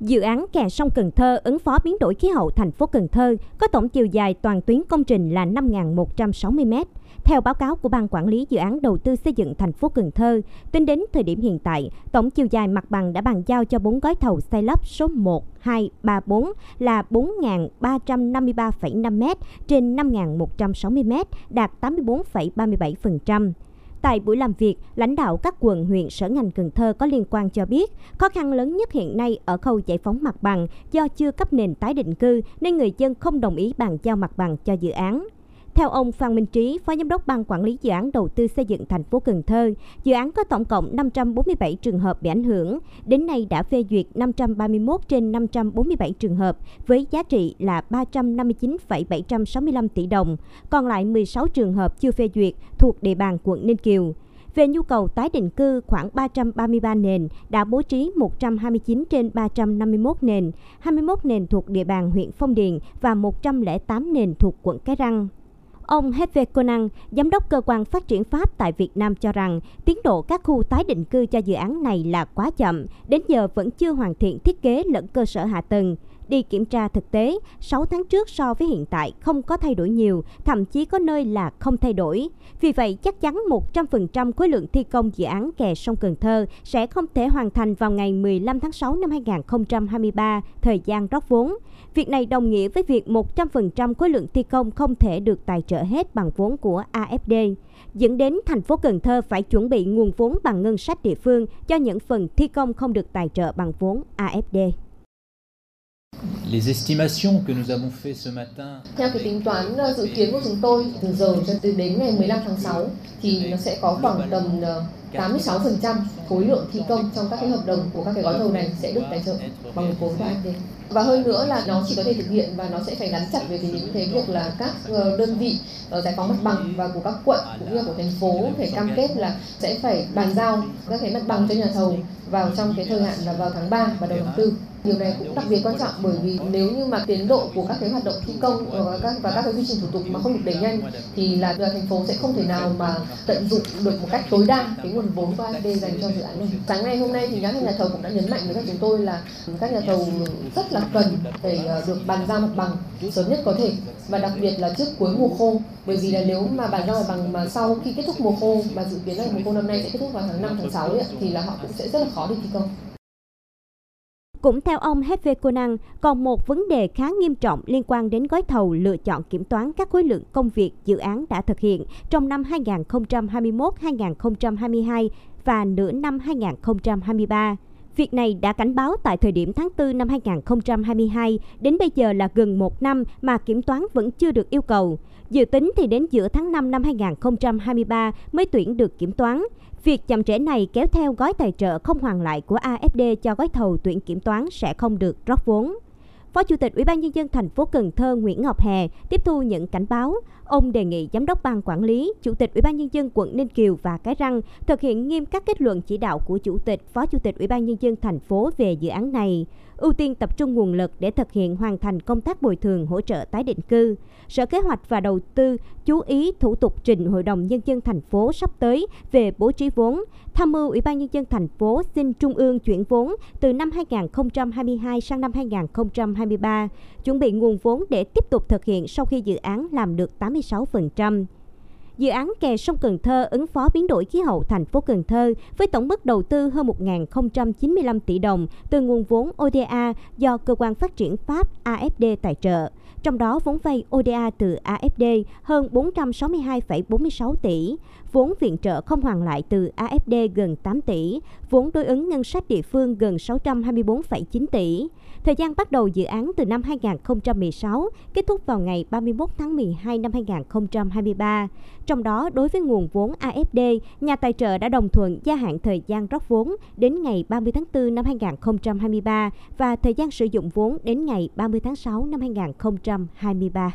Dự án kè sông Cần Thơ ứng phó biến đổi khí hậu thành phố Cần Thơ có tổng chiều dài toàn tuyến công trình là 5.160 m. Theo báo cáo của Ban Quản lý Dự án Đầu tư xây dựng thành phố Cần Thơ, tính đến thời điểm hiện tại, tổng chiều dài mặt bằng đã bàn giao cho 4 gói thầu xây lắp số 1, 2, 3, 4 là 4.353,5 m trên 5.160 m, đạt 84,37%. Tại buổi làm việc, lãnh đạo các quận, huyện, sở ngành Cần Thơ có liên quan cho biết, khó khăn lớn nhất hiện nay ở khâu giải phóng mặt bằng do chưa cấp nền tái định cư nên người dân không đồng ý bàn giao mặt bằng cho dự án. Theo ông Phan Minh Trí, Phó Giám đốc Ban Quản lý Dự án Đầu tư xây dựng thành phố Cần Thơ, dự án có tổng cộng 547 trường hợp bị ảnh hưởng. Đến nay đã phê duyệt 531 trên 547 trường hợp với giá trị là 359,765 tỷ đồng. Còn lại 16 trường hợp chưa phê duyệt thuộc địa bàn quận Ninh Kiều. Về nhu cầu tái định cư khoảng 333 nền đã bố trí 129 trên 351 nền, 21 nền thuộc địa bàn huyện Phong Điền và 108 nền thuộc quận Cái Răng. Ông Hervé Conan, giám đốc cơ quan phát triển Pháp tại Việt Nam cho rằng tiến độ các khu tái định cư cho dự án này là quá chậm, đến giờ vẫn chưa hoàn thiện thiết kế lẫn cơ sở hạ tầng. Đi kiểm tra thực tế, 6 tháng trước so với hiện tại không có thay đổi nhiều, thậm chí có nơi là không thay đổi. Vì vậy, chắc chắn 100% khối lượng thi công dự án kè sông Cần Thơ sẽ không thể hoàn thành vào ngày 15 tháng 6 năm 2023, thời gian rót vốn. Việc này đồng nghĩa với việc 100% khối lượng thi công không thể được tài trợ hết bằng vốn của AFD, dẫn đến thành phố Cần Thơ phải chuẩn bị nguồn vốn bằng ngân sách địa phương cho những phần thi công không được tài trợ bằng vốn AFD. Les estimations que nous avons fait ce matin. Theo cái tính toán ờ, dự kiến của chúng tôi từ giờ cho đến ngày 15 tháng 6 thì nó sẽ có khoảng tầm ờ, 86% khối lượng thi công trong các cái hợp đồng của các cái gói thầu này sẽ được tài trợ bằng vốn của AFD. Và hơn nữa là nó chỉ có thể thực hiện và nó sẽ phải gắn chặt với cái những cái việc là các ờ, đơn vị giải phóng mặt bằng và của các quận cũng như của thành phố phải cam kết là sẽ phải bàn giao các cái mặt bằng cho nhà thầu vào trong cái thời hạn là vào tháng 3 và đầu tháng 4. Điều này cũng đặc biệt quan trọng bởi vì nếu như mà tiến độ của các cái hoạt động thi công và các và các cái quy trình thủ tục mà không được đẩy nhanh thì là thành phố sẽ không thể nào mà tận dụng được một cách tối đa cái nguồn vốn của AFD dành cho dự án này. Sáng ngày hôm nay thì các nhà thầu cũng đã nhấn mạnh với các chúng tôi là các nhà thầu rất là cần phải ờ, được bàn giao mặt bằng sớm nhất có thể và đặc biệt là trước cuối mùa khô bởi vì là nếu mà bàn giao mặt bằng mà sau khi kết thúc mùa khô và dự kiến là mùa khô năm nay sẽ kết thúc vào tháng 5 tháng 6 ấy, thì là họ cũng sẽ rất là khó để thi công. Cũng theo ông Hefe Conan, còn một vấn đề khá nghiêm trọng liên quan đến gói thầu lựa chọn kiểm toán các khối lượng công việc dự án đã thực hiện trong năm 2021-2022 và nửa năm 2023. Việc này đã cảnh báo tại thời điểm tháng 4 năm 2022, đến bây giờ là gần một năm mà kiểm toán vẫn chưa được yêu cầu. Dự tính thì đến giữa tháng 5 năm 2023 mới tuyển được kiểm toán. Việc chậm trễ này kéo theo gói tài trợ không hoàn lại của AFD cho gói thầu tuyển kiểm toán sẽ không được rót vốn. Phó Chủ tịch Ủy ban nhân dân thành phố Cần Thơ Nguyễn Ngọc Hè tiếp thu những cảnh báo, ông đề nghị giám đốc ban quản lý, chủ tịch Ủy ban nhân dân quận Ninh Kiều và Cái Răng thực hiện nghiêm các kết luận chỉ đạo của chủ tịch, phó chủ tịch Ủy ban nhân dân thành phố về dự án này ưu tiên tập trung nguồn lực để thực hiện hoàn thành công tác bồi thường hỗ trợ tái định cư. Sở Kế hoạch và Đầu tư chú ý thủ tục trình Hội đồng Nhân dân thành phố sắp tới về bố trí vốn, tham mưu Ủy ban Nhân dân thành phố xin Trung ương chuyển vốn từ năm 2022 sang năm 2023. 2023, chuẩn bị nguồn vốn để tiếp tục thực hiện sau khi dự án làm được 86%. Dự án kè sông Cần Thơ ứng phó biến đổi khí hậu thành phố Cần Thơ với tổng mức đầu tư hơn 1.095 tỷ đồng từ nguồn vốn ODA do cơ quan phát triển Pháp AFD tài trợ. Trong đó vốn vay ODA từ AFD hơn 462,46 tỷ, vốn viện trợ không hoàn lại từ AFD gần 8 tỷ, vốn đối ứng ngân sách địa phương gần 624,9 tỷ. Thời gian bắt đầu dự án từ năm 2016, kết thúc vào ngày 31 tháng 12 năm 2023. Trong đó, đối với nguồn vốn AFD, nhà tài trợ đã đồng thuận gia hạn thời gian rót vốn đến ngày 30 tháng 4 năm 2023 và thời gian sử dụng vốn đến ngày 30 tháng 6 năm 2023.